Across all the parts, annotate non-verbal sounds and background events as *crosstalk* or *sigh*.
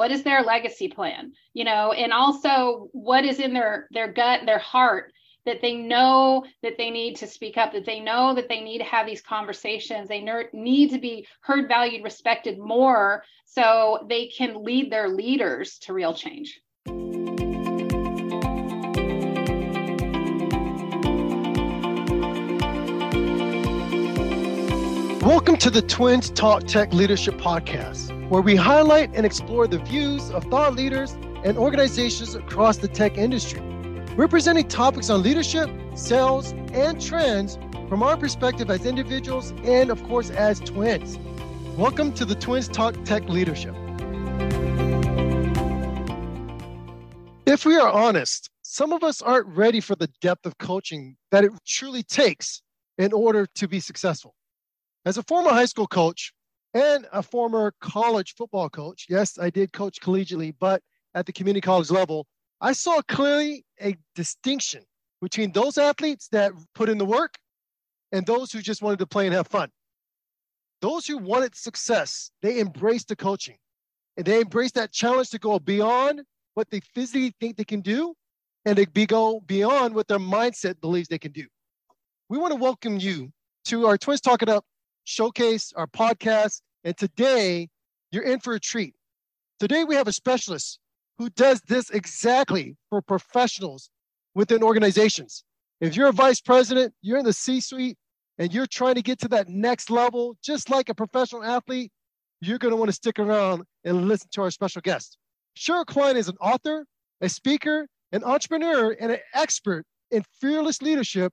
what is their legacy plan? You know and also what is in their their gut their heart that they know that they need to speak up that they know that they need to have these conversations. They need to be heard valued respected more so they can lead their leaders to real change. Welcome to the Twins Talk Tech Leadership Podcast, where we highlight and explore the views of thought leaders and organizations across the tech industry. We're presenting topics on leadership, sales, and trends from our perspective as individuals and, of course, as twins. Welcome to the Twins Talk Tech Leadership. If we are honest, some of us aren't ready for the depth of coaching that it truly takes in order to be successful. As a former high school coach and a former college football coach, yes, I did coach collegiately, but at the community college level, I saw clearly a distinction between those athletes that put in the work and those who just wanted to play and have fun. Those who wanted success, they embraced the coaching and they embraced that challenge to go beyond what they physically think they can do and to be, go beyond what their mindset believes they can do. We want to welcome you to our Twins Talk It Up showcase, our podcast. And today, you're in for a treat. Today, we have a specialist who does this exactly for professionals within organizations. If you're a vice president, you're in the C suite, and you're trying to get to that next level, just like a professional athlete, you're going to want to stick around and listen to our special guest. Sheryl Kline is an author, a speaker, an entrepreneur, and an expert in fearless leadership,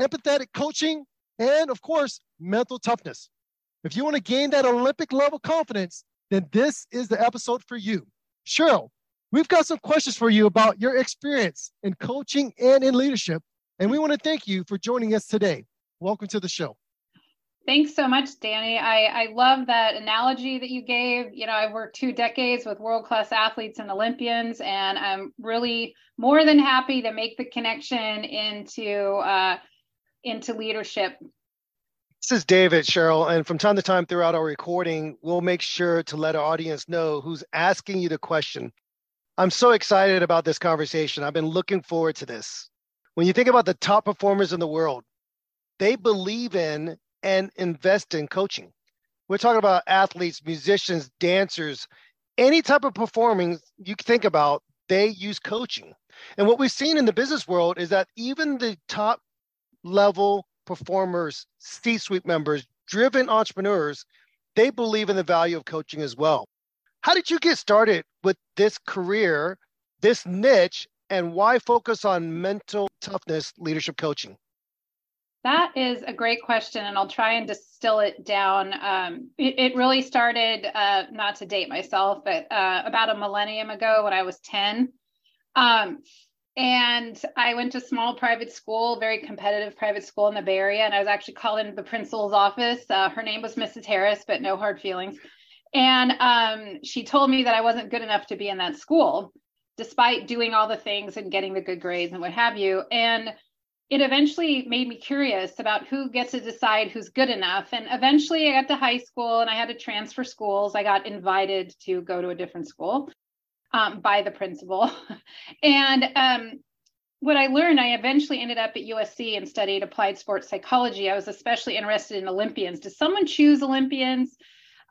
empathetic coaching, and of course, mental toughness. If you want to gain that Olympic level confidence, then this is the episode for you. Sheryl, we've got some questions for you about your experience in coaching and in leadership, and we want to thank you for joining us today. Welcome to the show. Thanks so much, Danny. I, I love that analogy that you gave. You know, I've worked two decades with world class athletes and Olympians, and I'm really more than happy to make the connection into uh, into leadership this is David, Sheryl, and from time to time throughout our recording, we'll make sure to let our audience know who's asking you the question. I'm so excited about this conversation. I've been looking forward to this. When you think about the top performers in the world, they believe in and invest in coaching. We're talking about athletes, musicians, dancers, any type of performing you think about, they use coaching. And what we've seen in the business world is that even the top level performers, C suite members, driven entrepreneurs, they believe in the value of coaching as well. How did you get started with this career, this niche, and why focus on mental toughness leadership coaching? That is a great question, and I'll try and distill it down. Um, it, it, really started, uh, not to date myself, but uh, about a millennium ago when I was 10. Um, and I went to small private school, very competitive private school in the Bay Area. And I was actually called into the principal's office. Uh, her name was Mrs. Harris, but no hard feelings. And um, she told me that I wasn't good enough to be in that school, despite doing all the things and getting the good grades and what have you. And it eventually made me curious about who gets to decide who's good enough. And eventually I got to high school and I had to transfer schools. I got invited to go to a different school um, by the principal. *laughs* and um, what I learned, I eventually ended up at USC and studied applied sports psychology. I was especially interested in Olympians. Does someone choose Olympians?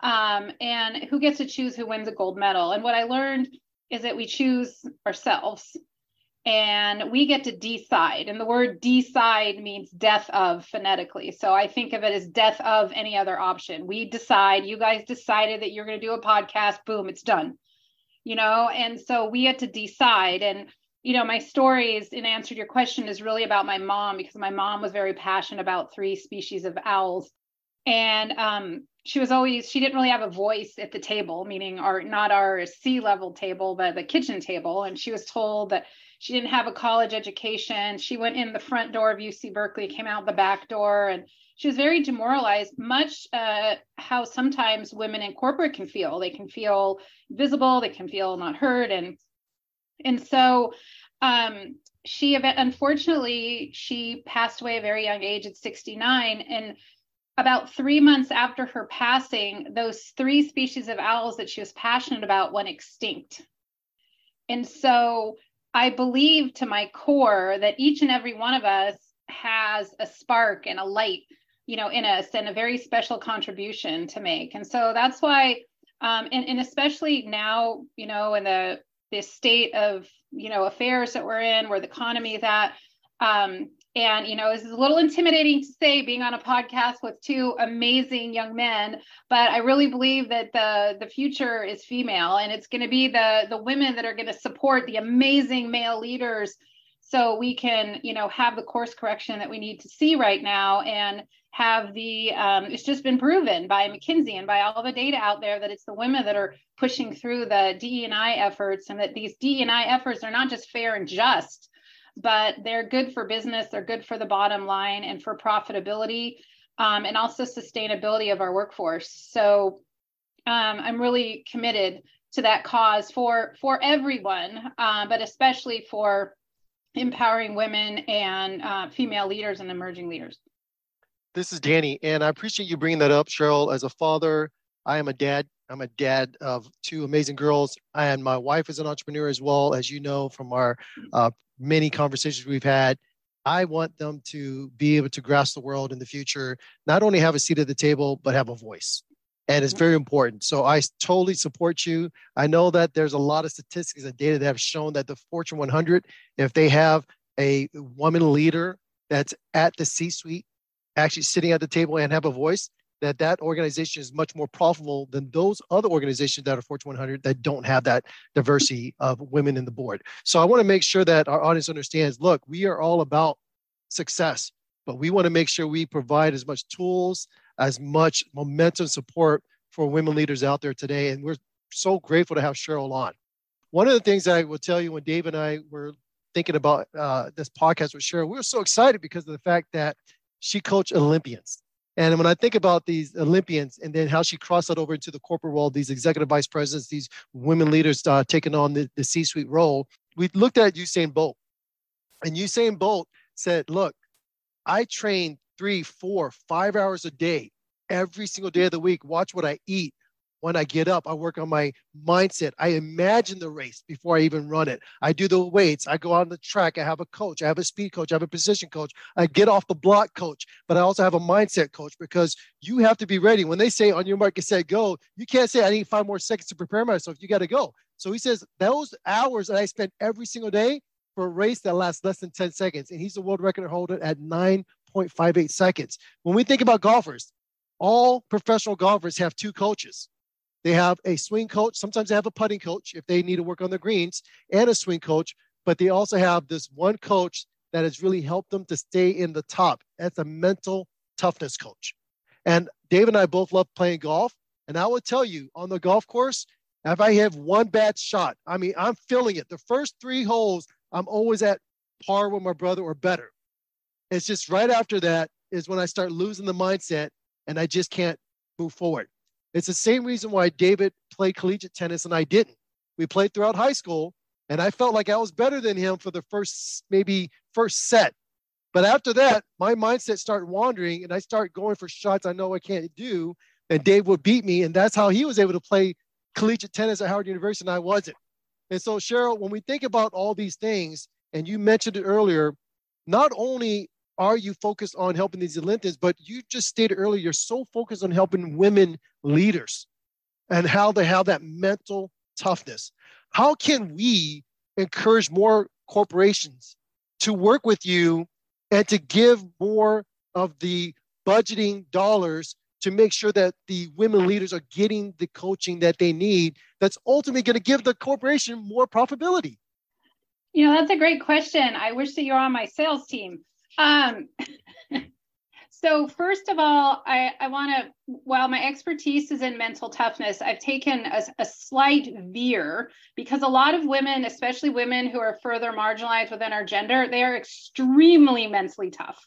Um, and who gets to choose who wins a gold medal? And what I learned is that we choose ourselves and we get to decide. And the word decide means death of phonetically. So I think of it as death of any other option. We decide, you guys decided that you're going to do a podcast, boom, it's done you know? And so we had to decide. And you know my stories in answer to your question is really about my mom because my mom was very passionate about three species of owls. And um, she was always she didn't really have a voice at the table meaning our not our C level table but the kitchen table. And she was told that she didn't have a college education. She went in the front door of uc berkeley came out the back door and she was very demoralized, much uh, how sometimes women in corporate can feel. They can feel visible, they can feel not heard, and and so um, she unfortunately she passed away at a very young age at 69, and about three months after her passing, those three species of owls that she was passionate about went extinct. And so I believe to my core that each and every one of us has a spark and a light, you know, in us and a very special contribution to make. And so that's why, um, and, and especially now, you know, in the the state of you know affairs that we're in, where the economy is at, um, and, you know, it's a little intimidating to say being on a podcast with two amazing young men, but I really believe that the the future is female and it's going to be the the women that are going to support the amazing male leaders so we can, you know, have the course correction that we need to see right now and have the um, it's just been proven by McKinsey and by all the data out there that it's the women that are pushing through the DE&I efforts and that these DE&I efforts are not just fair and just but they're good for business, they're good for the bottom line and for profitability um, and also sustainability of our workforce. So um, I'm really committed to that cause for for everyone, uh, but especially for empowering women and uh, female leaders and emerging leaders. This is Danny, and I appreciate you bringing that up, Sheryl. As a father, I am a dad. I'm a dad of two amazing girls, and my wife is an entrepreneur as well, as you know from our uh, many conversations we've had. I want them to be able to grasp the world in the future, not only have a seat at the table, but have a voice. And it's very important. So I totally support you. I know that there's a lot of statistics and data that have shown that the Fortune 100, if they have a woman leader that's at the C suite, actually sitting at the table and have a voice, that that organization is much more profitable than those other organizations that are Fortune 100 that don't have that diversity of women in the board. So I want to make sure that our audience understands, look, we are all about success, but we want to make sure we provide as much tools, as much momentum support for women leaders out there today. And we're so grateful to have Sheryl on. One of the things I will tell you when Dave and I were thinking about uh, this podcast with Sheryl, we were so excited because of the fact that she coached Olympians and when I think about these Olympians and then how she crossed that over into the corporate world, these executive vice presidents, these women leaders uh, taking on the, the C suite role, we looked at Usain Bolt. And Usain Bolt said, Look, I train three, four, five hours a day every single day of the week. Watch what I eat when I get up, I work on my mindset. I imagine the race before I even run it. I do the weights. I go on the track. I have a coach. I have a speed coach. I have a position coach. I get off the block coach, but I also have a mindset coach because you have to be ready. When they say on your market, set, go, you can't say, I need five more seconds to prepare myself. You got to go. So he says, those hours that I spend every single day for a race that lasts less than 10 seconds, and he's the world record holder at 9.58 seconds. When we think about golfers, all professional golfers have two coaches they have a swing coach. Sometimes they have a putting coach if they need to work on the greens and a swing coach, but they also have this one coach that has really helped them to stay in the top. That's a mental toughness coach. And Dave and I both love playing golf. And I will tell you on the golf course, if I have one bad shot, I mean, I'm feeling it. The first three holes, I'm always at par with my brother or better. It's just right after that is when I start losing the mindset and I just can't move forward. It's the same reason why David played collegiate tennis and I didn't. We played throughout high school, and I felt like I was better than him for the first, maybe first set. But after that, my mindset started wandering and I start going for shots I know I can't do. And Dave would beat me. And that's how he was able to play collegiate tennis at Howard University and I wasn't. And so, Sheryl, when we think about all these things, and you mentioned it earlier, not only are you focused on helping these Olympians? But you just stated earlier, you're so focused on helping women leaders and how they have that mental toughness. How can we encourage more corporations to work with you and to give more of the budgeting dollars to make sure that the women leaders are getting the coaching that they need that's ultimately going to give the corporation more profitability? You know, that's a great question. I wish that you're on my sales team. Um, *laughs* so first of all, I, I want to, while my expertise is in mental toughness, I've taken a, a slight veer because a lot of women, especially women who are further marginalized within our gender, they are extremely mentally tough.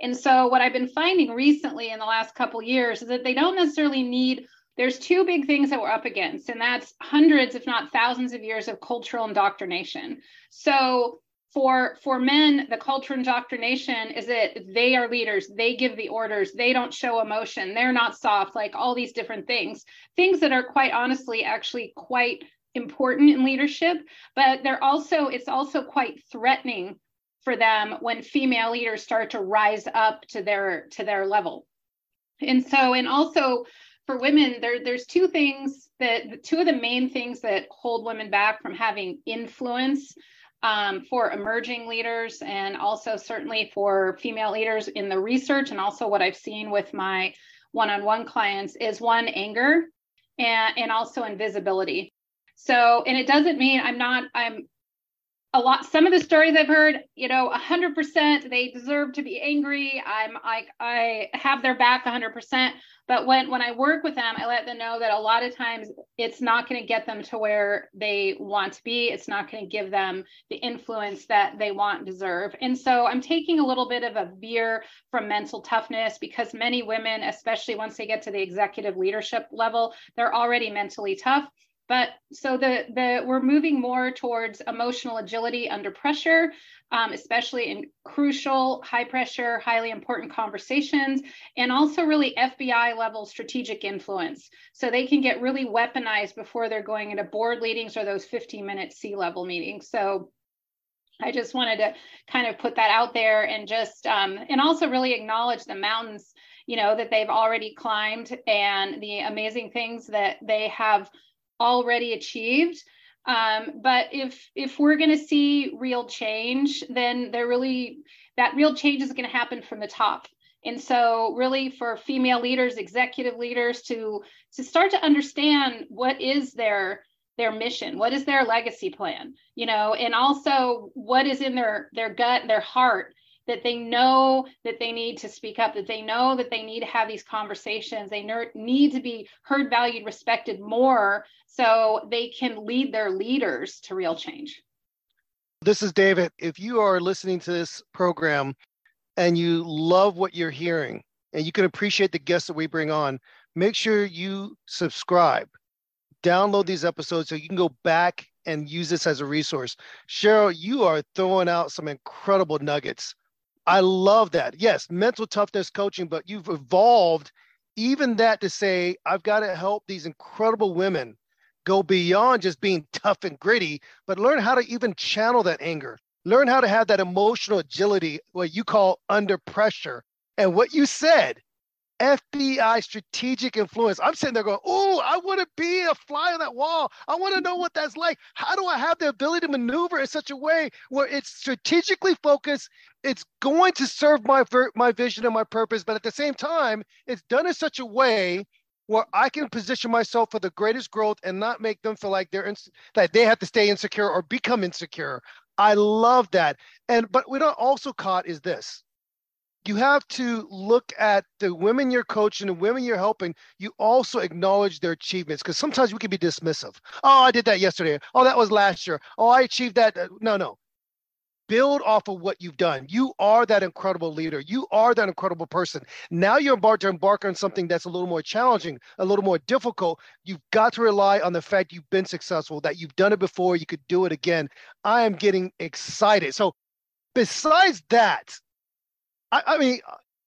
And so what I've been finding recently in the last couple years is that they don't necessarily need there's two big things that we're up against and that's hundreds if not thousands of years of cultural indoctrination so for for men the culture indoctrination is that they are leaders they give the orders they don't show emotion they're not soft like all these different things. Things that are quite honestly actually quite important in leadership but they're also it's also quite threatening for them when female leaders start to rise up to their to their level. And so and also for women there there's two things that two of the main things that hold women back from having influence um, for emerging leaders and also certainly for female leaders in the research and also what I've seen with my one-on-one clients is one anger and, and also invisibility. So, and it doesn't mean I'm not, I'm a lot some of the stories i've heard you know 100% they deserve to be angry. I'm i i have their back 100% but when when i work with them i let them know that a lot of times it's not going to get them to where they want to be. It's not going to give them the influence that they want and deserve. And so i'm taking a little bit of a veer from mental toughness because many women especially once they get to the executive leadership level they're already mentally tough but so the the we're moving more towards emotional agility under pressure, um, especially in crucial, high pressure, highly important conversations, and also really FBI level strategic influence. So they can get really weaponized before they're going into board meetings or those 15 minute C level meetings. So I just wanted to kind of put that out there and just um, and also really acknowledge the mountains you know that they've already climbed and the amazing things that they have already achieved. Um, but if if we're going to see real change, then there really that real change is going to happen from the top. And so, really, for female leaders, executive leaders, to to start to understand what is their their mission, what is their legacy plan, you know, and also what is in their their gut, their heart, that they know that they need to speak up, that they know that they need to have these conversations, they need to be heard, valued, respected more so they can lead their leaders to real change. This is David. If you are listening to this program and you love what you're hearing and you can appreciate the guests that we bring on, make sure you subscribe, download these episodes so you can go back and use this as a resource. Sheryl, you are throwing out some incredible nuggets I love that. Yes, mental toughness coaching, but you've evolved even that to say, I've got to help these incredible women go beyond just being *laughs* tough and gritty, but learn how to even channel that anger, learn how to have that emotional agility, what you call under pressure. And what you said, FBI strategic influence. I'm sitting there going, Oh, I want to be a fly on that wall. I want to know what that's like. How do I have the ability to maneuver in such a way where it's strategically focused? It's going to serve my, my vision and my purpose, but at the same time, it's done in such a way where I can position myself for the greatest growth and not make them feel like they're in, that they have to stay insecure or become insecure. I love that. And but what I also caught is this you have to look at the women you're coaching and women you're helping. You also acknowledge their achievements because sometimes we can be dismissive. Oh, I did that yesterday. Oh, that was last year. Oh, I achieved that. Uh, no, no. Build off of what you've done. You are that incredible leader. You are that incredible person. Now you're about to embark on something that's a little more challenging, a little more difficult. You've got to rely on the fact you've been successful, that you've done it before, you could do it again. I am getting excited. So, besides that, I, I mean,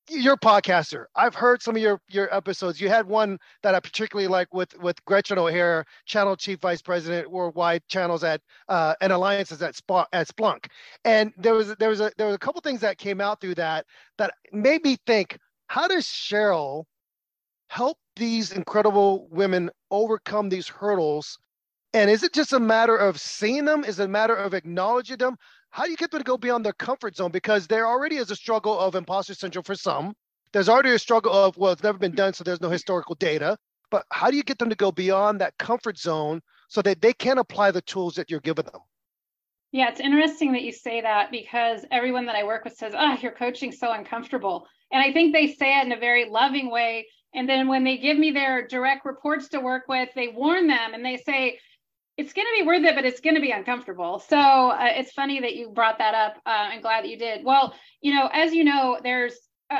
you're a podcaster. I've heard some of your your episodes. You had one that I particularly like with with Gretchen O'Hara, channel chief vice president worldwide channels at uh, and alliances at at Splunk. And there was there was a there was a couple things that came out through that that made me think, how does Sheryl help these incredible women overcome these hurdles? And is it just a matter of seeing them? Is it a matter of acknowledging them? How do you get them to go beyond their comfort zone? Because there already is a struggle of imposter syndrome for some. There's already a struggle of, well, it's never been done, so there's no historical data. But how do you get them to go beyond that comfort zone so that they can apply the tools that you're giving them? Yeah, it's interesting that you say that because everyone that I work with says, oh, your coaching's so uncomfortable. And I think they say it in a very loving way. And then when they give me their direct reports to work with, they warn them and they say, it's going to be worth it, but it's going to be uncomfortable. So uh, it's funny that you brought that up. Uh, I'm glad that you did. Well, you know, as you know, there's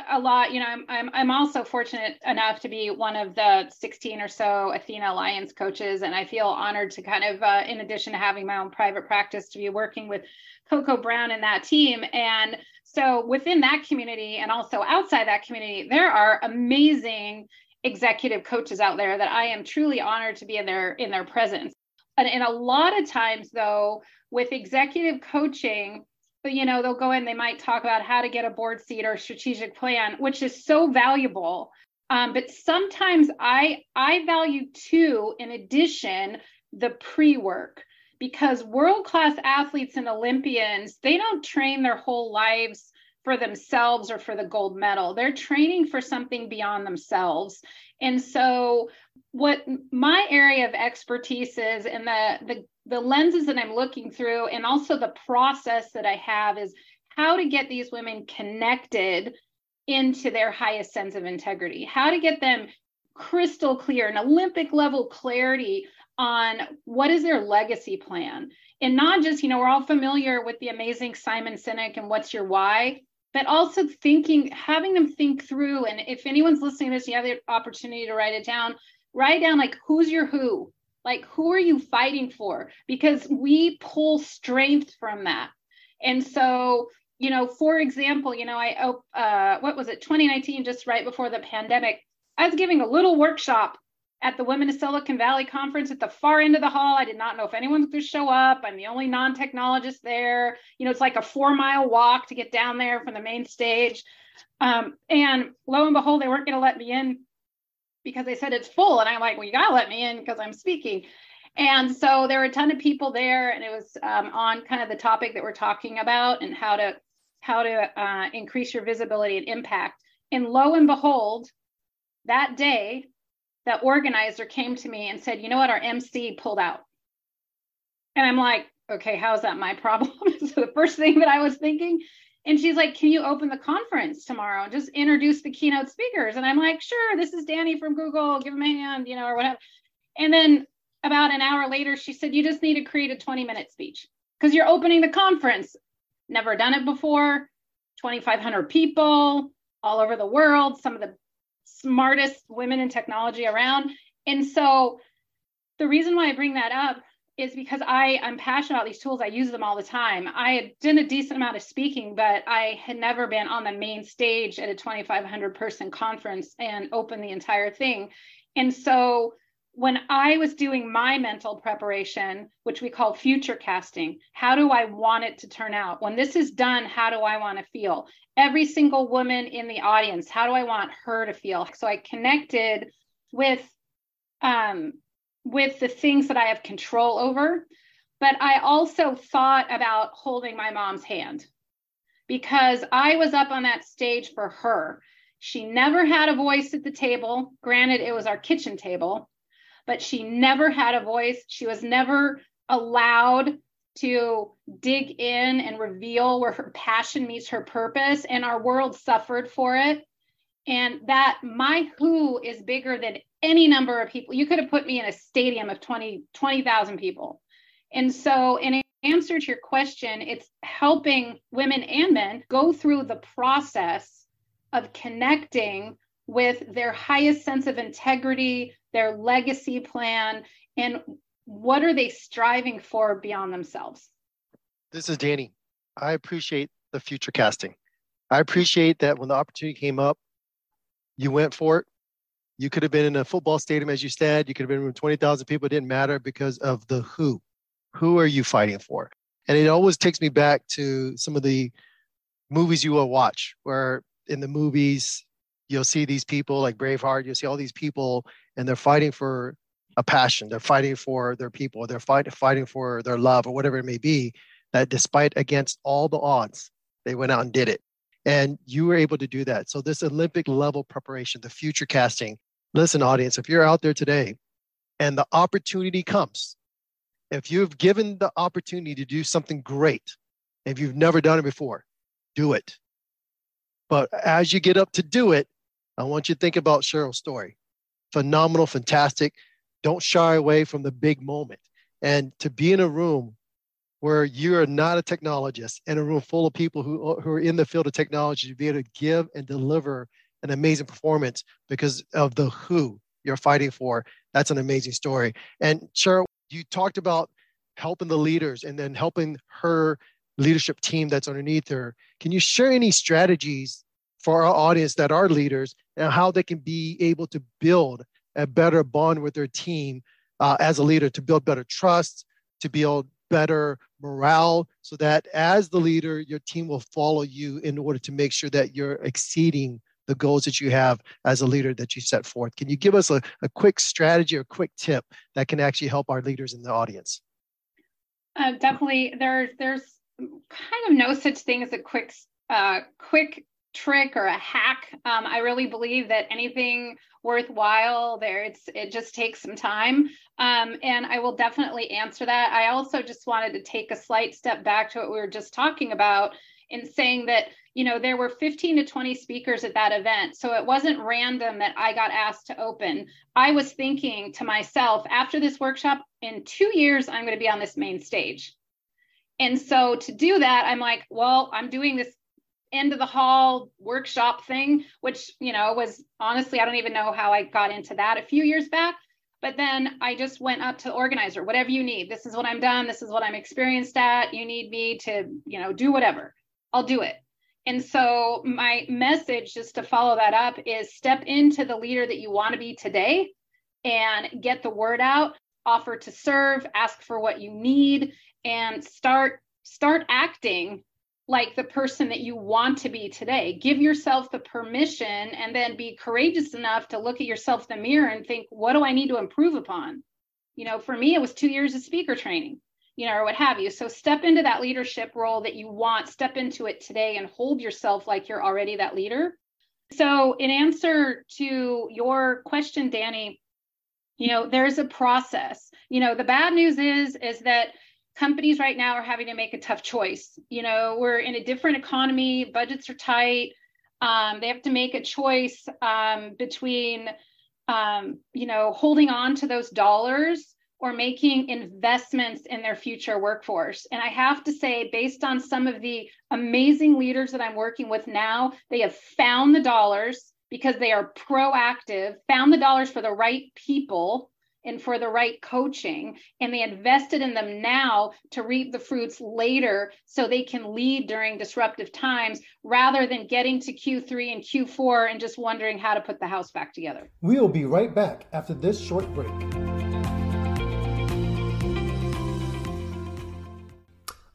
a, lot. You know, I'm, I'm I'm also fortunate enough to be one of the 16 or so Athena Alliance coaches, and I feel honored to kind of, uh, in addition to having my own private practice, to be working with Coco Brown and that team. And so within that community, and also outside that community, there are amazing executive coaches out there that I am truly honored to be in their in their presence. And, and a lot of times, though, with executive coaching but you know they'll go in they might talk about how to get a board seat or strategic plan which is so valuable. Um, but sometimes i i value too in addition the pre-work because world class athletes and olympians they don't train their whole lives for themselves or for the gold medal. They're training for something beyond themselves. And so what my area of expertise is and the the the lenses that I'm looking through and also the process that I have is how to get these women connected into their highest sense of integrity, how to get them crystal clear, an Olympic level clarity on what is their legacy plan. And not just, you know, we're all familiar with the amazing Simon Sinek and what's your why, but also thinking, having them think through. And if anyone's listening to this, you have the opportunity to write it down, write down like who's your who like, who are you fighting for? Because we pull strength from that. And so, you know, for example, you know, I, uh, what was it, 2019, just right before the pandemic, I was giving a little workshop at the Women of Silicon Valley conference at the far end of the hall. I did not know if anyone was going to show up. I'm the only non technologist there. You know, it's like a four mile walk to get down there from the main stage. Um, and lo and behold, they weren't going to let me in because they said it's full. And I'm like, well, you got to let me in because I'm speaking. And so there were a ton of people there, and it was um, on kind of the topic that we're talking about and how to how to uh, increase your visibility and impact. And lo and behold, that day, that organizer came to me and said, "You know what? Our MC pulled out." And I'm like, "Okay, how's that my *laughs* problem?" so the first thing that I was thinking and she's like, Can you open the conference tomorrow and just introduce the keynote speakers? And I'm like, Sure, this is Danny from Google, give him a hand, you know, or whatever. And then about an hour later, she said, You just need to create a 20 minute speech because you're opening the conference. Never done it before, 2,500 people all over the world, some of the smartest women in technology around. And so the reason why I bring that up is because I I'm passionate about these tools. I use them all the time. I had done a decent amount of speaking, but I had never been on the main stage at a 2,500 person conference and open the entire thing. And so when I was doing my mental preparation, which we call future casting, how do I want it to turn out? When this is done, how do I want to feel? Every single woman in the audience, how do I want her to feel? So I connected with um, with the things that I have control over. But I also thought about holding my mom's hand because I was up on that stage for her. She never had a voice at the table. Granted, it was our kitchen table, but she never had a voice. She was never allowed to dig in and reveal where her passion meets her purpose. And our world suffered for it. And that my who is bigger than any number of people. You could have put me in a stadium of 20, 20,000 people. And so, in answer to your question, it's helping women and men go through the process of connecting with their highest sense of integrity, their legacy plan, and what are they striving for beyond themselves. This is Danny. I appreciate the future casting. I appreciate that when the opportunity came up, you went for it you could have been in a football stadium, as you said. You could have been with 20,000 people. It didn't matter because of the who. Who are you fighting for? And it always takes me back to some of the movies you will watch, where in the movies, you'll see these people like Braveheart, you'll see all these people, and they're fighting for a passion. They're fighting for their people. They're fight, fighting for their love or whatever it may be. That despite against all the odds, they went out and did it. And you were able to do that. So, this Olympic level preparation, the future casting, listen, audience, if you're out there today and the opportunity comes, if you've given the opportunity to do something great, if you've never done it before, do it. But as you get up to do it, I want you to think about Sheryl's story. Phenomenal, fantastic. Don't shy away from the big moment. And to be in a room where you're not a technologist in a room full of people who, who are in the field of technology to be able to give and deliver an amazing performance because of the who you're fighting for. That's an amazing story. And Sheryl, you talked about helping the leaders and then helping her leadership team that's underneath her. Can you share any strategies for our audience that are leaders and how they can be able to build a better bond with their team uh, as a leader to build better trust, to build better morale, so that as the leader, your team will follow you in order to make sure that you're exceeding the goals that you have as a leader that you set forth. Can you give us a, a quick strategy or quick tip that can actually help our leaders in the audience? Uh, definitely, there's there's kind of no such thing as a quick uh, quick trick or a hack. Um, I really believe that anything worthwhile there, it's it just takes some time. Um, and I will definitely answer that. I also just wanted to take a slight step back to what we were just talking about in saying that you know there were 15 to 20 speakers at that event so it wasn't random that i got asked to open i was thinking to myself after this workshop in two years i'm going to be on this main stage and so to do that i'm like well i'm doing this end of the hall workshop thing which you know was honestly i don't even know how i got into that a few years back but then I just went up to the organizer, whatever you need. This is what I'm done. This is what I'm experienced at. You need me to, you know, do whatever. I'll do it. And so, my message, just to follow that up, is step into the leader that you want to be today and get the word out, offer to serve, ask for what you need, and start start acting like the person that you want to be today. Give yourself the permission and then be courageous enough to look at yourself in the mirror and think, what do I need to improve upon? You know, for me, it was two years of speaker training you know, or what have you. So step into that leadership role that you want, step into it today and hold yourself like you're already that leader. So, in answer to your question, Danny, you know, there's a process. You know, the bad news is is that companies right now are having to make a tough choice. You know, we're in a different economy, budgets are tight. Um, they have to make a choice um, between, um, you know, holding on to those dollars or making investments in their future workforce. And I have to say, based on some of the amazing leaders that I'm working with now, they have found the dollars because they are proactive, found the dollars for the right people and for the right coaching, and they invested in them now to reap the fruits later so they can lead during disruptive times rather than getting to Q3 and Q4 and just wondering how to put the house back together. We'll be right back after this short break.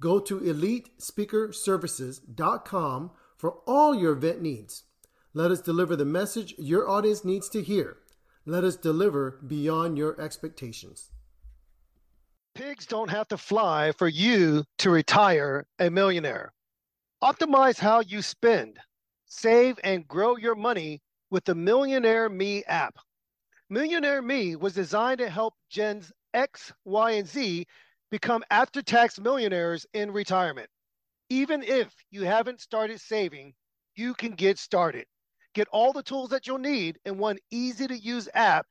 Go to elitespeakerservices.com for all your event needs. Let us deliver the message your audience needs to hear. Let us deliver beyond your expectations. Pigs don't have to fly for you to retire a millionaire. Optimize how you spend, save, and grow your money with the Millionaire Me app. Millionaire Me was designed to help Gens X, Y, and Z become after tax millionaires in retirement. Even if you haven't started saving, you can get started. Get all the tools that you'll need in one easy to use app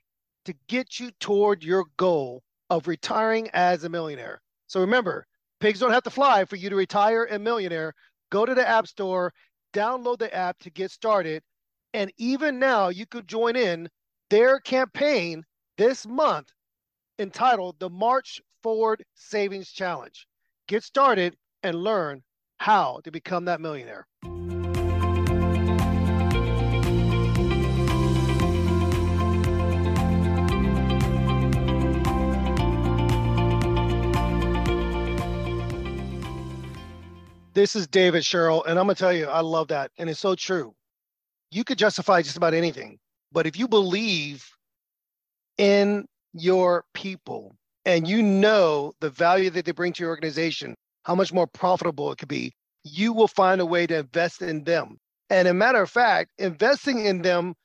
to get you toward your goal of retiring as a millionaire. So remember, pigs don't have to fly for you to retire a millionaire. Go to the App Store, download the app to get started. And even now, you could join in their campaign this month entitled the March Forward Savings Challenge. Get started and learn how to become that millionaire. This is David Sheryl, and I'm gonna tell you, I love that, and it's so true. You could justify just about anything, but if you believe in your people and you know the value that they bring to your organization, how much more profitable it could be, you will find a way to invest in them. And a matter of fact, investing in them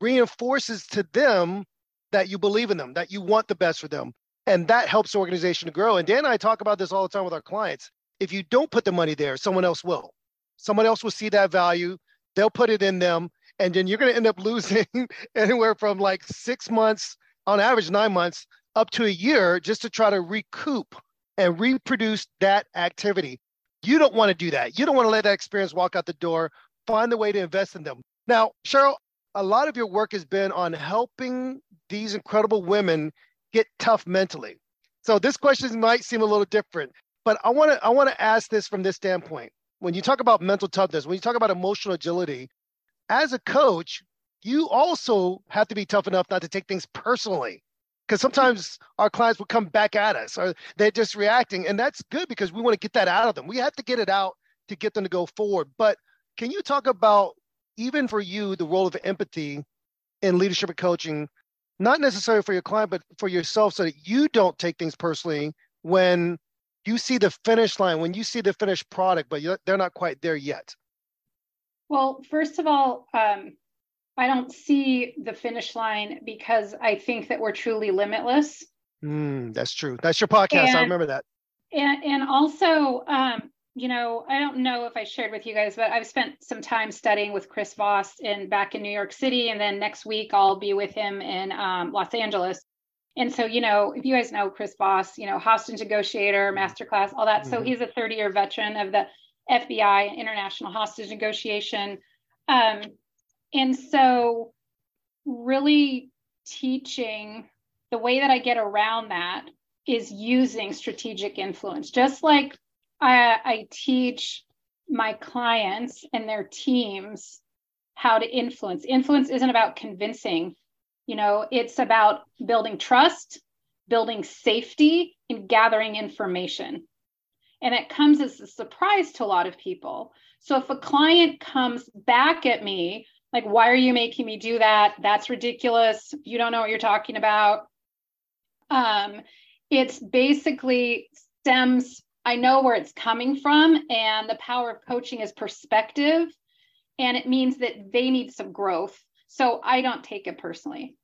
reinforces to them that you believe in them, that you want the best for them. And that helps the organization to grow. And Dan and I talk about this all the time with our clients if you don't put the money there, someone else will. Someone else will see that value. They'll put it in them. And then you're going to end up *laughs* losing anywhere from like six months, on average, nine months, up to a year just to try to recoup and reproduce that activity. You don't want to do that. You don't want to let that experience walk out the door. Find the way to invest in them. Now, Sheryl, a lot of your work has been on helping these incredible women get tough mentally. So this question might seem a little different. But I want to I want to ask this from this standpoint. When you talk about mental toughness, when you talk about emotional agility, as a coach, you also have to be tough enough not to take things personally. Because sometimes our clients will come back at us or they're just reacting. And that's good because we want to get that out of them. We have to get it out to get them to go forward. But can you talk about, even for you, the role of empathy in leadership and coaching, not necessarily for your client, but for yourself so that you don't take things personally when you see the finish line when you see the finished product, but they're not quite there yet? Well, first of all, um, I don't see the finish line because I think that we're truly limitless. Mm, that's true. That's your podcast. And, I remember that. And and also, um, you know, I don't know if I shared with you guys, but I've spent some time studying with Chris Voss in back in New York City, and then next week I'll be with him in um, Los Angeles. And so, you know, if you guys know Chris Voss, you know, hostage negotiator, masterclass, all that. Mm-hmm. So he's a 30 year veteran of the FBI, international hostage negotiation. Um, and so, really teaching the way that I get around that is using strategic influence. Just like I, I teach my clients and their teams how to influence. Influence isn't about convincing, you know, it's about building trust, building safety, and gathering information. And it comes as a surprise to a lot of people. So if a client comes back at me, like, why are you making me do that? That's ridiculous. You don't know what you're talking about. Um, it's basically stems, I know where it's coming from, and the power of coaching is perspective. And it means that they need some growth. So I don't take it personally.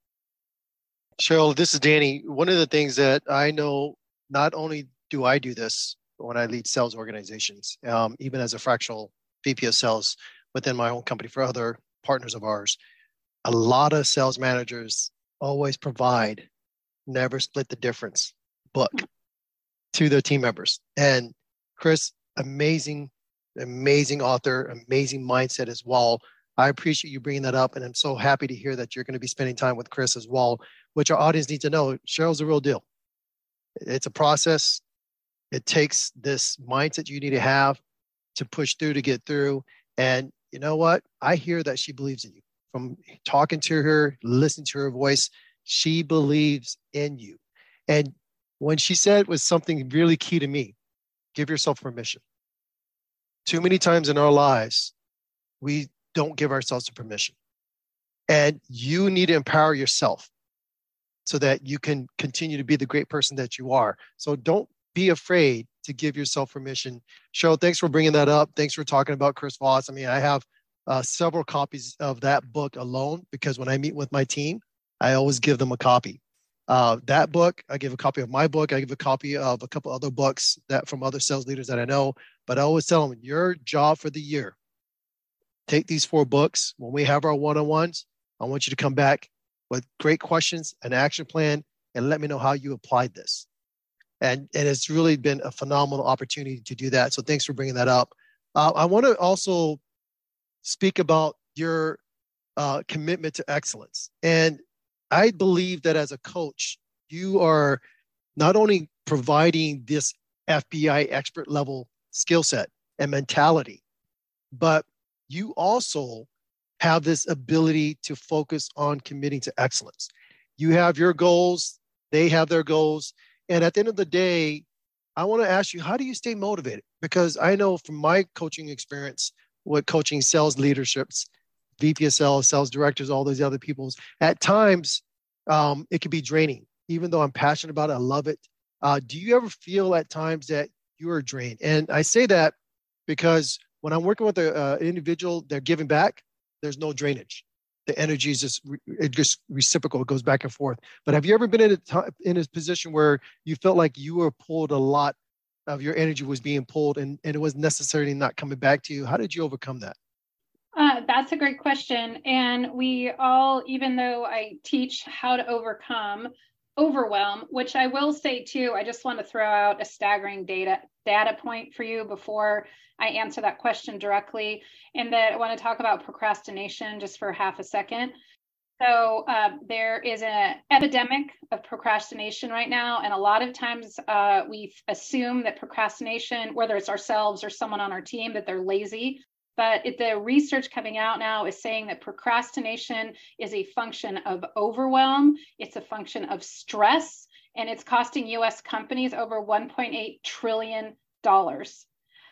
Sheryl, this is Danny. One of the things that I know, not only do I do this when I lead sales organizations, um, even as a fractional VP of sales within my own company for other partners of ours, a lot of sales managers always provide never split the difference book to their team members. And Chris, amazing, amazing author, amazing mindset as well. I appreciate you bringing that up, and I'm so happy to hear that you're going to be spending time with Chris as well which our audience needs to know Sheryl's a real deal. It's a process. It takes this mindset you need to have to push through to get through. And you know what? I hear that she believes in you. From talking to her, listening to her voice, she believes in you. And when she said was something really key to me, give yourself permission. Too many times in our lives, we don't give ourselves the permission. And you need to empower yourself so that you can continue to be the great person that you are. So don't be afraid to give yourself permission. Sheryl, thanks for bringing that up. Thanks for talking about Chris Voss. I mean, I have uh, several copies of that book alone because when I meet with my team, I always give them a copy. Uh, that book, I give a copy of my book. I give a copy of a couple other books that from other sales leaders that I know. But I always tell them, your job for the year, take these four books. When we have our one-on-ones, I want you to come back with great questions, an action plan, and let me know how you applied this. And, and it's really been a phenomenal opportunity to do that. So thanks for bringing that up. Uh, I want to also speak about your uh, commitment to excellence. And I believe that as a coach, you are not only providing this FBI expert level skill set and mentality. But you also have this ability to focus on committing to excellence. You have your goals, they have their goals. And at the end of the day, I want to ask you, how do you stay motivated? Because I know from my coaching experience, what coaching sales leaderships, VP of sales, sales directors, all those other people's, at times um, it can be draining. Even though I'm passionate about it, I love it. Uh, do you ever feel at times that you are drained? And I say that because when I'm working with an uh, individual, they're giving back, there's no drainage. The energy is just it just reciprocal. It goes back and forth. But have you ever been in a t- in a position where you felt like you were pulled a lot of your energy was being pulled and, and it was necessarily not coming back to you? How did you overcome that? Uh, that's a great question. And we all, even though I teach how to overcome overwhelm, which I will say too, I just want to throw out a staggering data data point for you before I answer that question directly. And that I want to talk about procrastination just for half a second. So uh, there is an epidemic of procrastination right now, and a lot of times uh, we assume that procrastination, whether it's ourselves or someone on our team, that they're lazy. But it, the research coming out now is saying that procrastination is a function of overwhelm, it's a function of stress, and it's costing US companies over $1.8 trillion.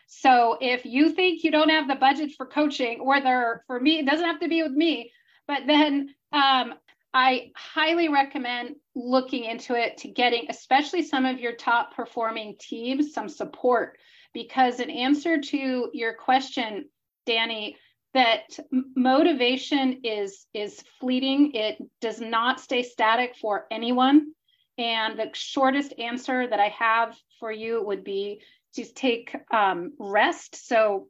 So if you think you don't have the budget for coaching, or there, for me, it doesn't have to be with me, but then um, I highly recommend looking into it to getting, especially some of your top performing teams, some support. Because in answer to your question, Danny, that motivation is is fleeting. It does not stay static for anyone. And the shortest answer that I have for you would be to take um, rest. So,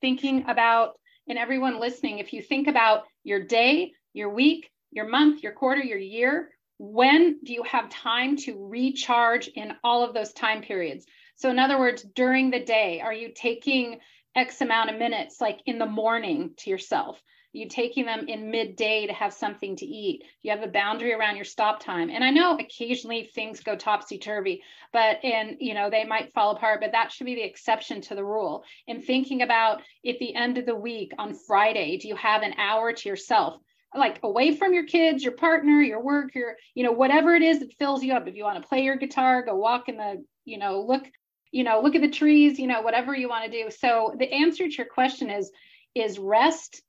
thinking about, and everyone listening, if you think about your day, your week, your month, your quarter, your year, when do you have time to recharge in all of those time periods? So, in other words, during the day, are you taking X amount of minutes, like in the morning to yourself? You taking them in midday to have something to eat? You have a boundary around your stop time. And I know occasionally things go topsy turvy, but and you know they might fall apart, but that should be the exception to the rule. And thinking about at the end of the week on Friday, do you have an hour to yourself? like away from your kids, your partner, your work, your, you know, whatever it is that fills you up. If you want to play your guitar, go walk in the, you know, look you know look at the trees you know whatever you want to do so the answer to your question is is rest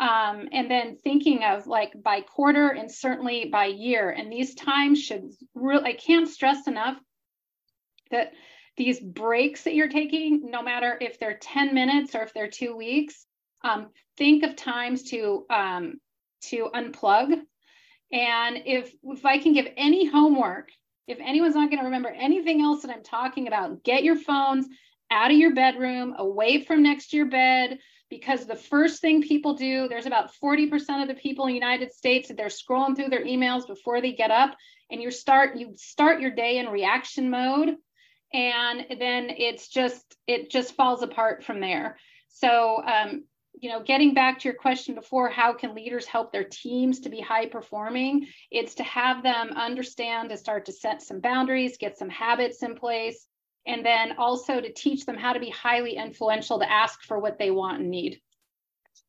um, and then thinking of like by quarter and certainly by year. And these times should really i can't stress enough that these breaks that you're taking no matter if they're 10 minutes or if they're two weeks um, think of times to um, to unplug. And if if i can give any homework if anyone's not going to remember anything else that I'm talking about, get your phones out of your bedroom, away from next to your bed, because the first thing people do, there's about 40% of the people in the United States that they're scrolling through their emails before they get up, and you start you start your day in reaction mode, and then it's just it just falls apart from there. So um, you know, getting back to your question before, how can leaders help their teams to be high performing? It's to have them understand to start to set some boundaries, get some habits in place, and then also to teach them how to be highly influential to ask for what they want and need.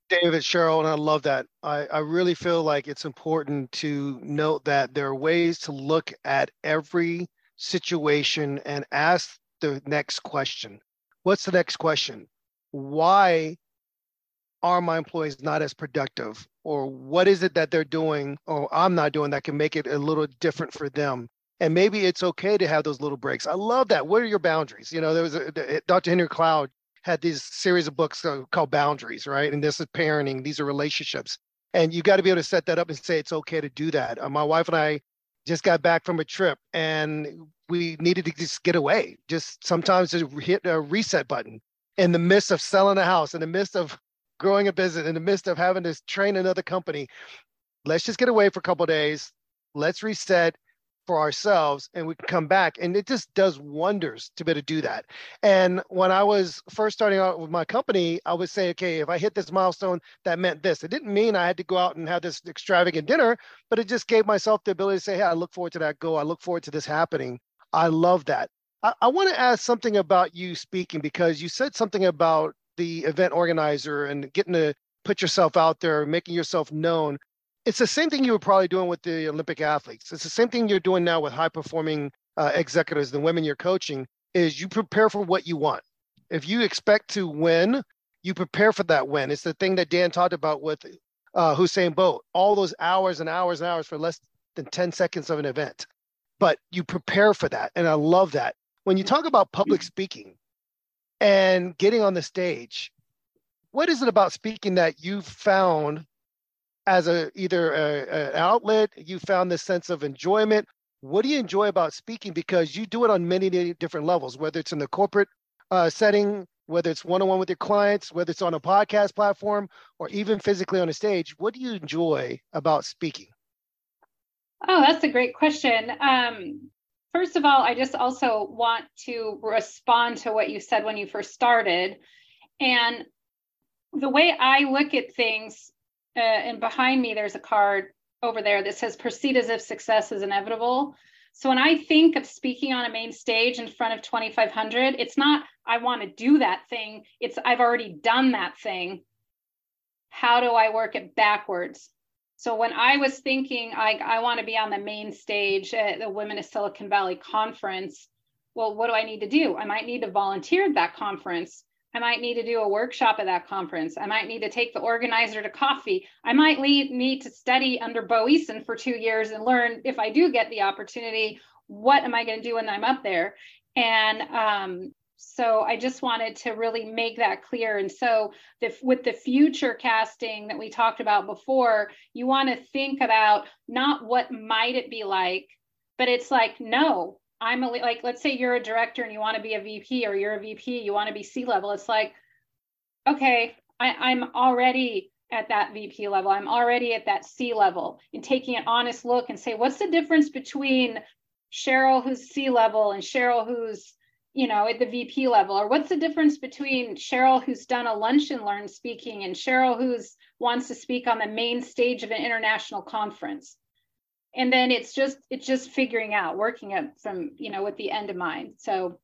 David, Sheryl, and I love that. I, I really feel like it's important to note that there are ways to look at every situation and ask the next question. What's the next question? Why are my employees not as productive or what is it that they're doing or i'm not doing that can make it a little different for them and maybe it's okay to have those little breaks. I love that. What are your boundaries? You know there was a, dr henry cloud had these series of books called boundaries right? And this is parenting. These are relationships. And you got to be able to set that up and say it's okay to do that. Uh, my wife and i just got back from a trip and we needed to just get away. Just sometimes to hit a reset button in the midst of selling a house in the midst of growing a business in the midst of having to train another company. Let's just get away for a couple days. Let's reset for ourselves and we can come back. And it just does wonders to be able to do that. And when I was first starting out with my company, I would say, okay, if I hit this milestone, that meant this. It didn't mean I had to go out and have this extravagant dinner, but it just gave myself the ability to say, hey, I look forward to that goal. I look forward to this happening. I love that. I, I want to ask something about you speaking because you said something about the event organizer and getting to put yourself out there, making yourself known. It's the same thing you were probably doing with the Olympic athletes. It's the same thing you're doing now with high performing uh, executives, the women you're coaching. Is you prepare for what you want. If you expect to win, you prepare for that win. It's the thing that Dan talked about with uh, Usain Bolt. All those hours and hours and hours for less than 10 seconds of an event. But you prepare for that. And I love that. When you talk about public speaking and getting on the stage, what is it about speaking that you've found as a either an outlet you found this sense of enjoyment. What do you enjoy about speaking? Because you do it on many, different levels whether it's in the corporate uh, setting whether it's one-on-one with your clients whether it's on a podcast platform or even physically on a stage. What do you enjoy about speaking? Oh that's a great question. Um, first of all i just also want to respond to what you said when you first started. And the way I look at things, uh, and behind me there's a card over there that says proceed as if success is inevitable. So when I think of speaking on a main stage in front of 2,500, it's not I want to do that thing. It's I've already done that thing. How do I work it backwards? So when I was thinking I, I want to be on the main stage at the Women of Silicon Valley conference, well, what do I need to do? I might need to volunteer at that conference. I might need to do a workshop at that conference. I might need to take the organizer to coffee. I might need to study under Bo Eason for two years and learn if I do get the opportunity, what am I going to do when I'm up there? And um, so I just wanted to really make that clear. And so the, with the future casting that we talked about before, you want to think about not what might it be like, but it's like, no, I'm a, like, let's say you're a director and you want to be a VP or you're a VP, you want to be C level. It's like, okay, I, I'm already at that VP level. I'm already at that C level and taking an honest look and say, what's the difference between Sheryl who's C level and Sheryl who's, you know, at the VP level? Or what's the difference between Sheryl who's done a lunch and learn speaking and Sheryl who's wants to speak on the main stage of an international conference? And then it's just it's just figuring out working it from you know with the end in mind. So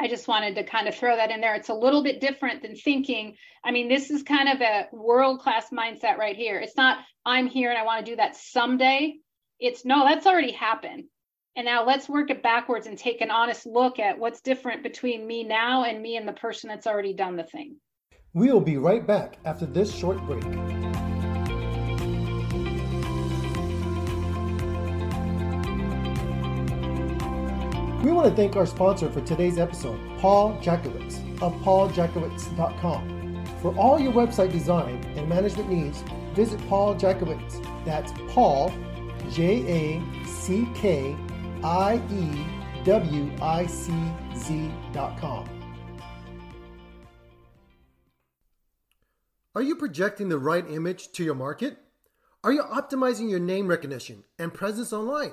i just wanted to kind of throw that in there. It's a little bit different than thinking i mean this is kind of a world class mindset right here. It's not i'm here and i want to do that someday. It's no that's already happened. And now let's work it backwards and take an honest look at what's different between me now and me and the person that's already done the thing. We'll be right back after this short break We want to thank our sponsor for today's episode, Paul Jackiewicz of pauljackiewicz.com. For all your website design and management needs, visit Paul Jackiewicz. That's Paul, J A C K I E W I C Z.com. Are you projecting the right image to your market? Are you optimizing your name recognition and presence online?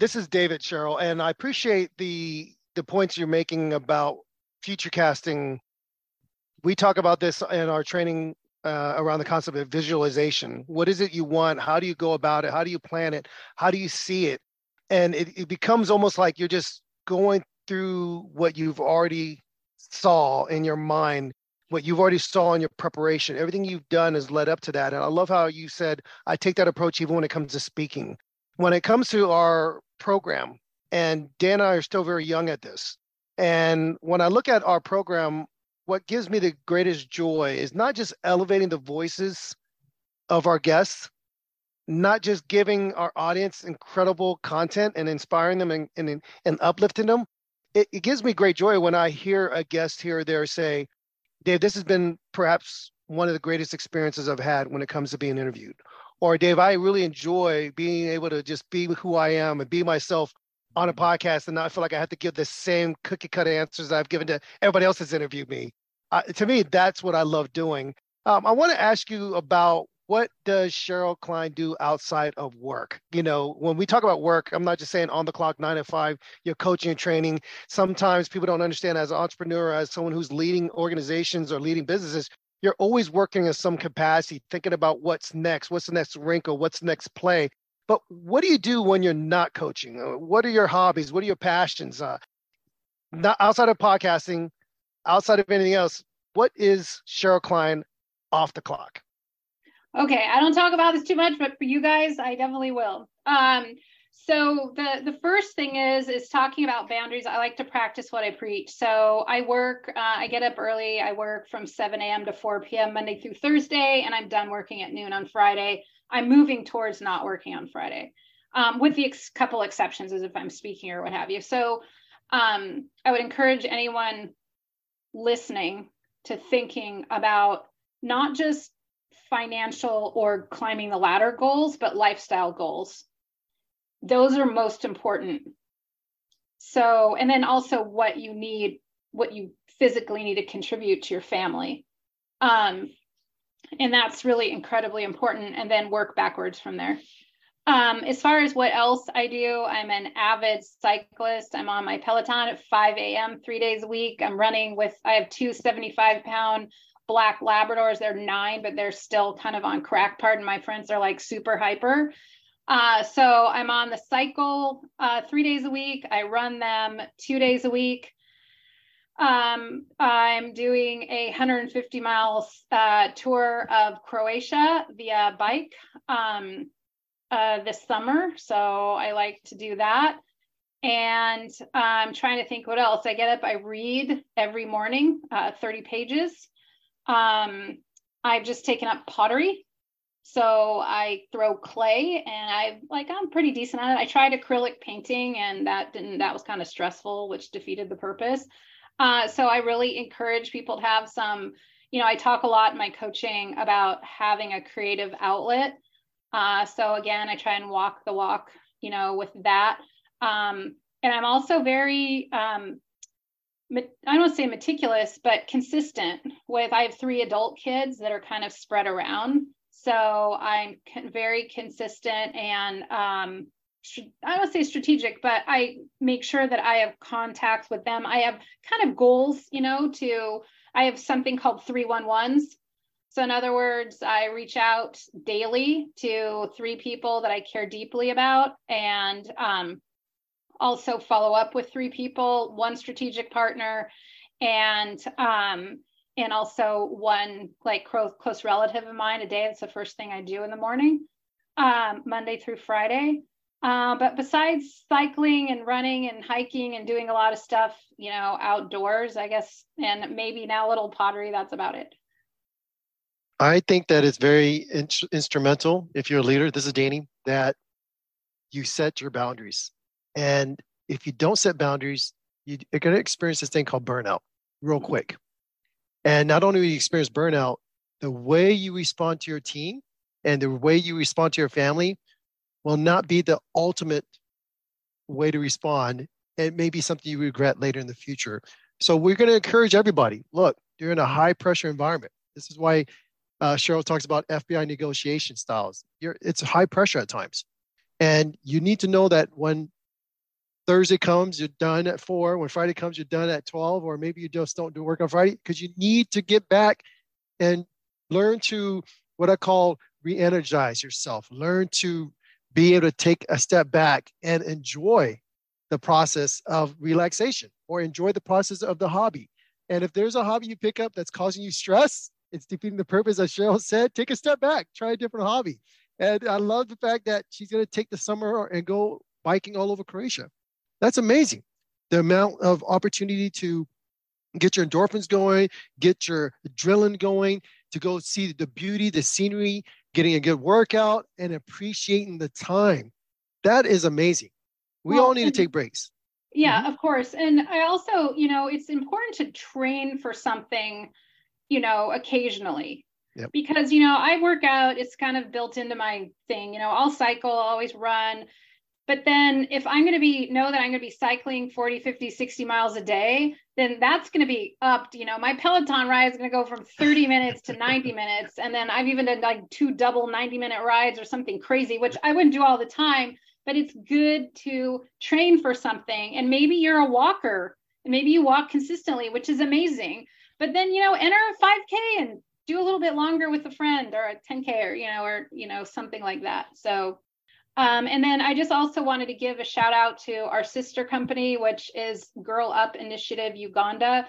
This is David Sheryl, and I appreciate the the points you're making about future casting. We talk about this in our training uh, around the concept of visualization. What is it you want? How do you go about it? How do you plan it? How do you see it? and it, it becomes almost like you're just going through what you've already saw in your mind what you've already saw in your preparation everything you've done has led up to that and i love how you said i take that approach even when it comes to speaking when it comes to our program and dan and i are still very young at this and when i look at our program what gives me the greatest joy is not just elevating the voices of our guests not just giving our audience incredible content and inspiring them and, and, and uplifting them, it, it gives me great joy when I hear a guest here or there say, Dave, this has been perhaps one of the greatest experiences I've had when it comes to being interviewed. Or Dave, I really enjoy being able to just be who I am and be myself on a podcast and not feel like I have to give the same cookie cut answers I've given to everybody else that's interviewed me. Uh, to me, that's what I love doing. Um, I want to ask you about what does Sheryl Kline do outside of work? You know, when we talk about work, I'm not just saying on the clock, nine to five, you're coaching and training. Sometimes people don't understand as an entrepreneur, as someone who's leading organizations or leading businesses, you're always working in some capacity, thinking about what's next, what's the next wrinkle, what's the next play. But what do you do when you're not coaching? Uh, what are your hobbies? What are your passions? Uh, not outside of podcasting, outside of anything else, what is Sheryl Kline off the clock? Okay, I don't talk about this too much, but for you guys, I definitely will. Um, so the the first thing is is talking about boundaries. I like to practice what I preach. So I work. Uh, I get up early. I work from 7 a.m. to 4 p.m. Monday through Thursday, and I'm done working at noon on Friday. I'm moving towards not working on Friday, um, with the ex- couple exceptions, as if I'm speaking or what have you. So um, I would encourage anyone listening to thinking about not just financial or climbing the ladder goals, but lifestyle goals. Those are most important. So, and then also what you need, what you physically need to contribute to your family. Um, and that's really incredibly important. And then work backwards from there. Um, as far as what else I do, I'm an avid cyclist. I'm on my Peloton at 5 a.m. three days a week. I'm running with, I have two 75 pound black Labradors. They're nine, but they're still kind of on crack. Pardon my friends, are like super hyper. Uh, so I'm on the cycle uh, three days a week. I run them two days a week. Um, I'm doing a 150 mile uh, tour of Croatia via bike um, uh, this summer. So I like to do that. And I'm trying to think what else. I get up, I read every morning, uh, 30 pages. Um, I've just taken up pottery. So I throw clay and I like I'm pretty decent at it. I tried acrylic painting and that didn't that was kind of stressful, which defeated the purpose. Uh, so I really encourage people to have some, you know, I talk a lot in my coaching about having a creative outlet. Uh, so again, I try and walk the walk, you know, with that. Um, and I'm also very um, I don't want to say meticulous, but consistent with, I have three adult kids that are kind of spread around. So I'm very consistent and um, I don't say strategic, but I make sure that I have contacts with them. I have kind of goals, you know, to, I have something called 311s. So, in other words, I reach out daily to three people that I care deeply about and um, also follow up with three people, one strategic partner, and um, and also one like close, close relative of mine a day. It's the first thing I do in the morning, um, Monday through Friday. Uh, but besides cycling and running and hiking and doing a lot of stuff, you know, outdoors, I guess, and maybe now a little pottery, that's about it. I think that it's very in- instrumental if you're a leader. This is Danny, that you set your boundaries. And if you don't set boundaries, you, are going to experience this thing called burnout real mm-hmm. quick. And not only will you experience burnout, the way you respond to your team and the way you respond to your family will not be the ultimate way to respond. It may be something you regret later in the future. So we're going to encourage everybody. Look, you're in a high pressure environment. This is why uh, Sheryl talks about FBI negotiation styles. You're, it's high pressure at times. And you need to know that when Thursday comes, you're done at four. When Friday comes, you're done at 12, or maybe you just don't do work on Friday because you need to get back and learn to what I call re energize yourself. Learn to be able to take a step back and enjoy the process of relaxation or enjoy the process of the hobby. And if there's a hobby you pick up that's causing you stress, it's defeating the purpose, as Sheryl said, take a step back, try a different hobby. And I love the fact that she's going to take the summer and go biking all over Croatia. That's amazing. The amount of opportunity to get your endorphins going, get your adrenaline going, to go see the beauty, the scenery, getting a good workout, and appreciating the time. That is amazing. We well, all need to take breaks. Yeah, mm-hmm. of course. And I also, you know, it's important to train for something, you know, occasionally. Yep. Because, you know, I work out, it's kind of built into my thing. You know, I'll cycle, I'll always run. But then if I'm going to be, know that I'm going to be cycling 40, 50, 60 miles a day, then that's going to be upped. You know, my Peloton ride is going to go from 30 minutes to 90 *laughs* minutes. And then I've even done like two double 90 minute rides or something crazy, which I wouldn't do all the time but it's good to train for something. And maybe you're a walker, and maybe you walk consistently, which is amazing. But then, you know, enter a 5K and do a little bit longer with a friend or a 10K or, you know, or, you know, something like that. So, um, and then I just also wanted to give a shout out to our sister company, which is Girl Up Initiative Uganda.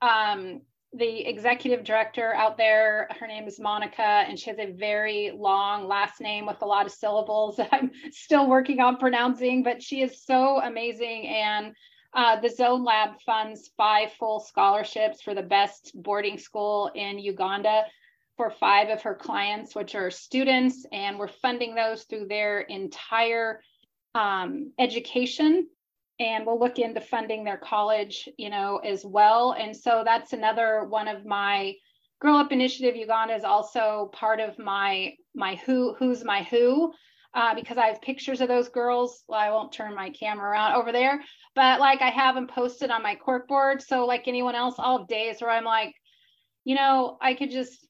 Um, the executive director out there, her name is Monica, and she has a very long last name with a lot of syllables that I'm still working on pronouncing, but she is so amazing. And uh, the Zone Lab funds five full scholarships for the best boarding school in Uganda for five of her clients, which are students, and we're funding those through their entire um, education and we'll look into funding their college, you know, as well. And so that's another one of my Girl Up Initiative Uganda is also part of my my who who's my who uh, because I have pictures of those girls. Well, I won't turn my camera around over there, but like I have them posted on my cork board. So like anyone else, I'll days where I'm like, you know, I could just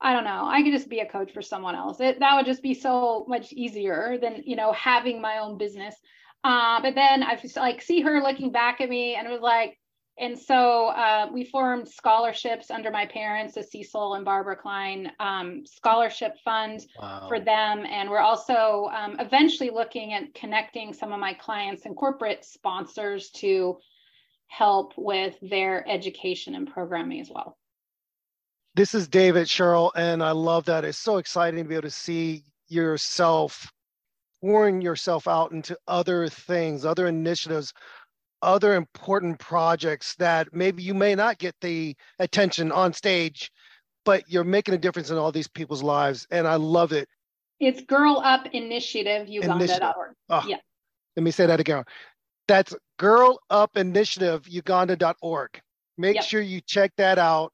I don't know. I could just be a coach for someone else. It, that would just be so much easier than, you know, having my own business. Uh, but then I just like see her looking back at me and it was like, and so uh, we formed scholarships under my parents, the Cecil and Barbara Klein um, scholarship fund wow. for them. And we're also um, eventually looking at connecting some of my clients and corporate sponsors to help with their education and programming as well. This is David Sheryl, and I love that. It's so exciting to be able to see yourself pouring yourself out into other things, other initiatives, other important projects that maybe you may not get the attention on stage, but you're making a difference in all these people's lives. And I love it. It's Girl Up Initiative, Uganda.org. Oh, ah, yeah. Let me say that again. That's Girl Up Initiative, Uganda.org. Make yep. sure you check that out.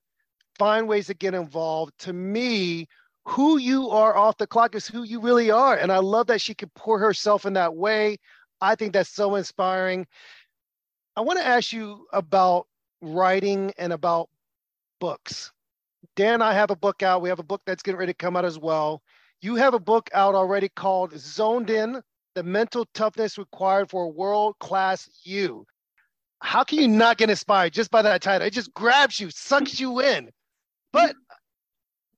Find ways to get involved. To me, who you are off the clock is who you really are. And I love that she could pour herself in that way. I think that's so inspiring. I want to ask you about writing and about books. Dan I have a book out. We have a book that's getting ready to come out as well. You have a book out already called Zoned In The Mental Toughness Required for a World Class You. How can you not get inspired just by that title? It just grabs you, sucks you in. But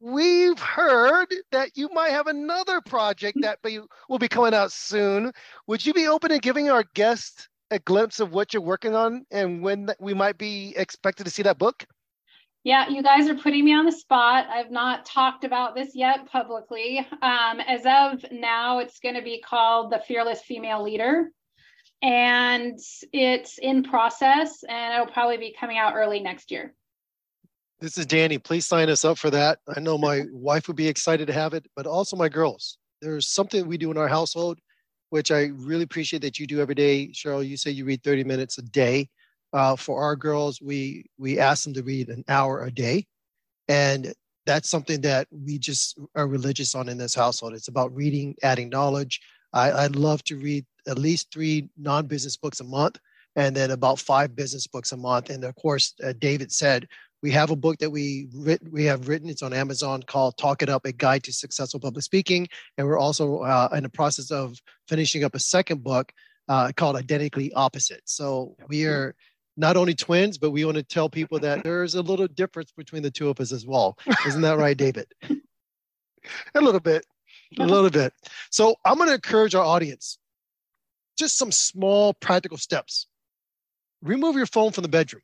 we've heard that you might have another project that be, will be coming out soon. Would you be open to giving our guests a glimpse of what you're working on and when we might be expected to see that book? Yeah, you guys are putting me on the spot. I've not talked about this yet publicly. Um, as of now, it's going to be called The Fearless Female Leader. And it's in process and it'll probably be coming out early next year. This is Danny. Please sign us up for that. I know my *laughs* wife would be excited to have it, but also my girls. There's something we do in our household, which I really appreciate that you do every day. Sheryl, you say you read 30 minutes a day. Uh, for our girls, we we ask them to read an hour a day, and that's something that we just are religious on in this household. It's about reading, adding knowledge. I, I love to read at least three non-business books a month and then about five business books a month. And of course, uh, David said we have a book that we writ- we have written. It's on Amazon called "Talk It Up: A Guide to Successful Public Speaking," and we're also uh, in the process of finishing up a second book uh, called "Identically Opposite." So we are not only twins, but we want to tell people that *laughs* there's a little difference between the two of us as well. Isn't that right, David? *laughs* a little bit. A little bit. So I'm going to encourage our audience just some small practical steps. Remove your phone from the bedroom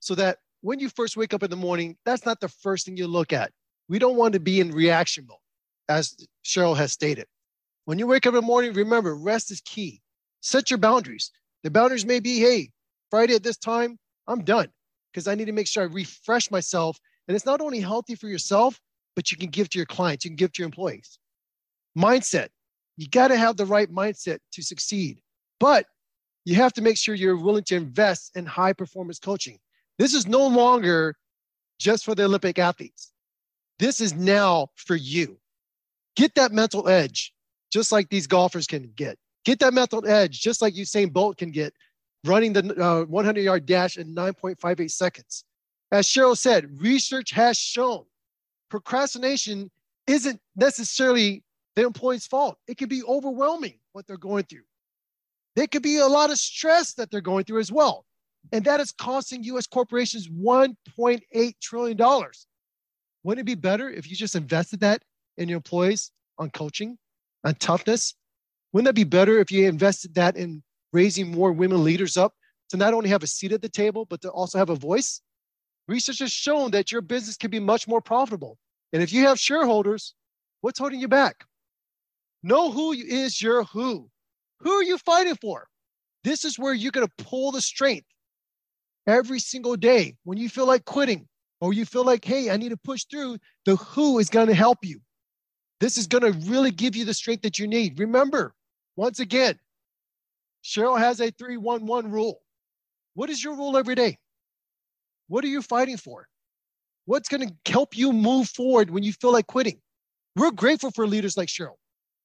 so that when you first wake up in the morning, that's not the first thing you look at. We don't want to be in reaction mode, as Sheryl has stated. When you wake up in the morning, remember rest is key. Set your boundaries. The boundaries may be, hey, Friday at this time, I'm done because I need to make sure I refresh myself. And it's not only healthy for yourself, but you can give to your clients, you can give to your employees. Mindset. You got to have the right mindset to succeed. But you have to make sure you're willing to invest in high performance coaching. This is no longer just for the Olympic athletes. This is now for you. Get that mental edge, just like these golfers can get. Get that mental edge, just like Usain Bolt can get, running the uh, 100 yard dash in 9.58 seconds. As Sheryl said, research has shown procrastination isn't necessarily the employee's fault. It can be overwhelming what they're going through. There could be a lot of stress that they're going through as well. And that is costing US corporations $1.8 trillion. Wouldn't it be better if you just invested that in your employees on coaching, on toughness? Wouldn't that be better if you invested that in raising more women leaders up to not only have a seat at the table, but to also have a voice? Research has shown that your business can be much more profitable. And if you have shareholders, what's holding you back? Know who is your who. Who are you fighting for? This is where you're going to pull the strength every single day when you feel like quitting or you feel like, hey, I need to push through. The who is going to help you. This is going to really give you the strength that you need. Remember, once again, Sheryl has a 311 rule. What is your rule every day? What are you fighting for? What's going to help you move forward when you feel like quitting? We're grateful for leaders like Sheryl.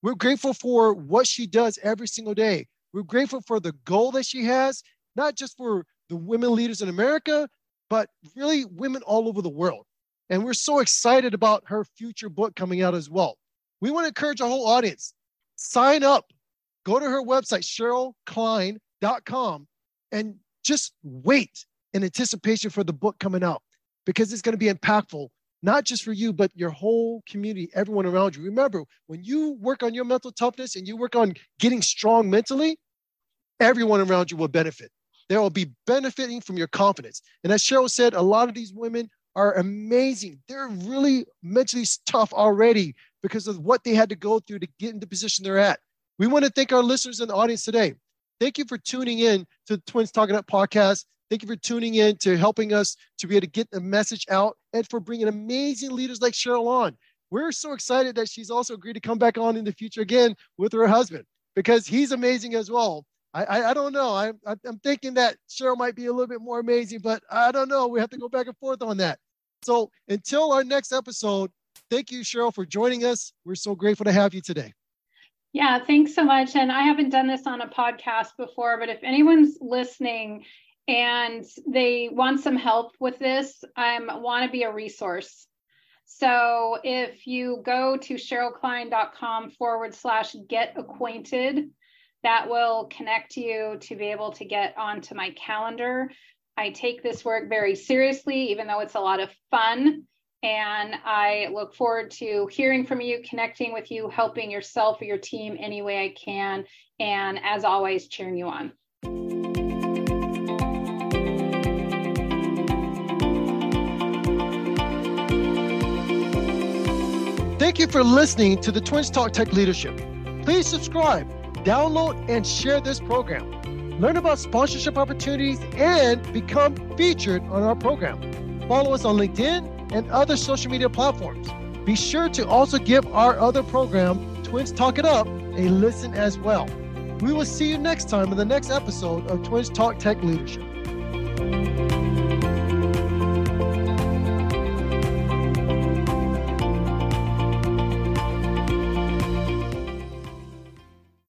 We're grateful for what she does every single day. We're grateful for the goal that she has, not just for the women leaders in America, but really women all over the world. And we're so excited about her future book coming out as well. We want to encourage our whole audience sign up, go to her website, SherylKline.com, and just wait in anticipation for the book coming out because it's going to be impactful not just for you, but your whole community, everyone around you. Remember, when you work on your mental toughness and you work on getting strong mentally, everyone around you will benefit. They will be benefiting from your confidence. And as Sheryl said, a lot of these women are amazing. They're really mentally tough already because of what they had to go through to get in the position they're at. We want to thank our listeners in the audience today. Thank you for tuning in to the Twins Talking Up podcast. Thank you for tuning in to helping us to be able to get the message out and for bringing amazing leaders like Sheryl on. We're so excited that she's also agreed to come back on in the future again with her husband because he's amazing as well. I, I, I don't know. I'm, I'm thinking that Sheryl might be a little bit more amazing, but I don't know. We have to go back and forth on that. So until our next episode, thank you, Sheryl, for joining us. We're so grateful to have you today. Yeah, thanks so much. And I haven't done this on a podcast before, but if anyone's listening and they want some help with this, I want to be a resource. So if you go to sherylkline.com forward slash get acquainted, that will connect you to be able to get onto my calendar. I take this work very seriously, even though it's a lot of fun. And I look forward to hearing from you, connecting with you, helping yourself or your team any way I can. And as always, cheering you on. Thank you for listening to the Twins Talk Tech Leadership. Please subscribe, download, and share this program. Learn about sponsorship opportunities and become featured on our program. Follow us on LinkedIn and other social media platforms. Be sure to also give our other program, Twins Talk It Up, a listen as well. We will see you next time in the next episode of Twins Talk Tech Leadership.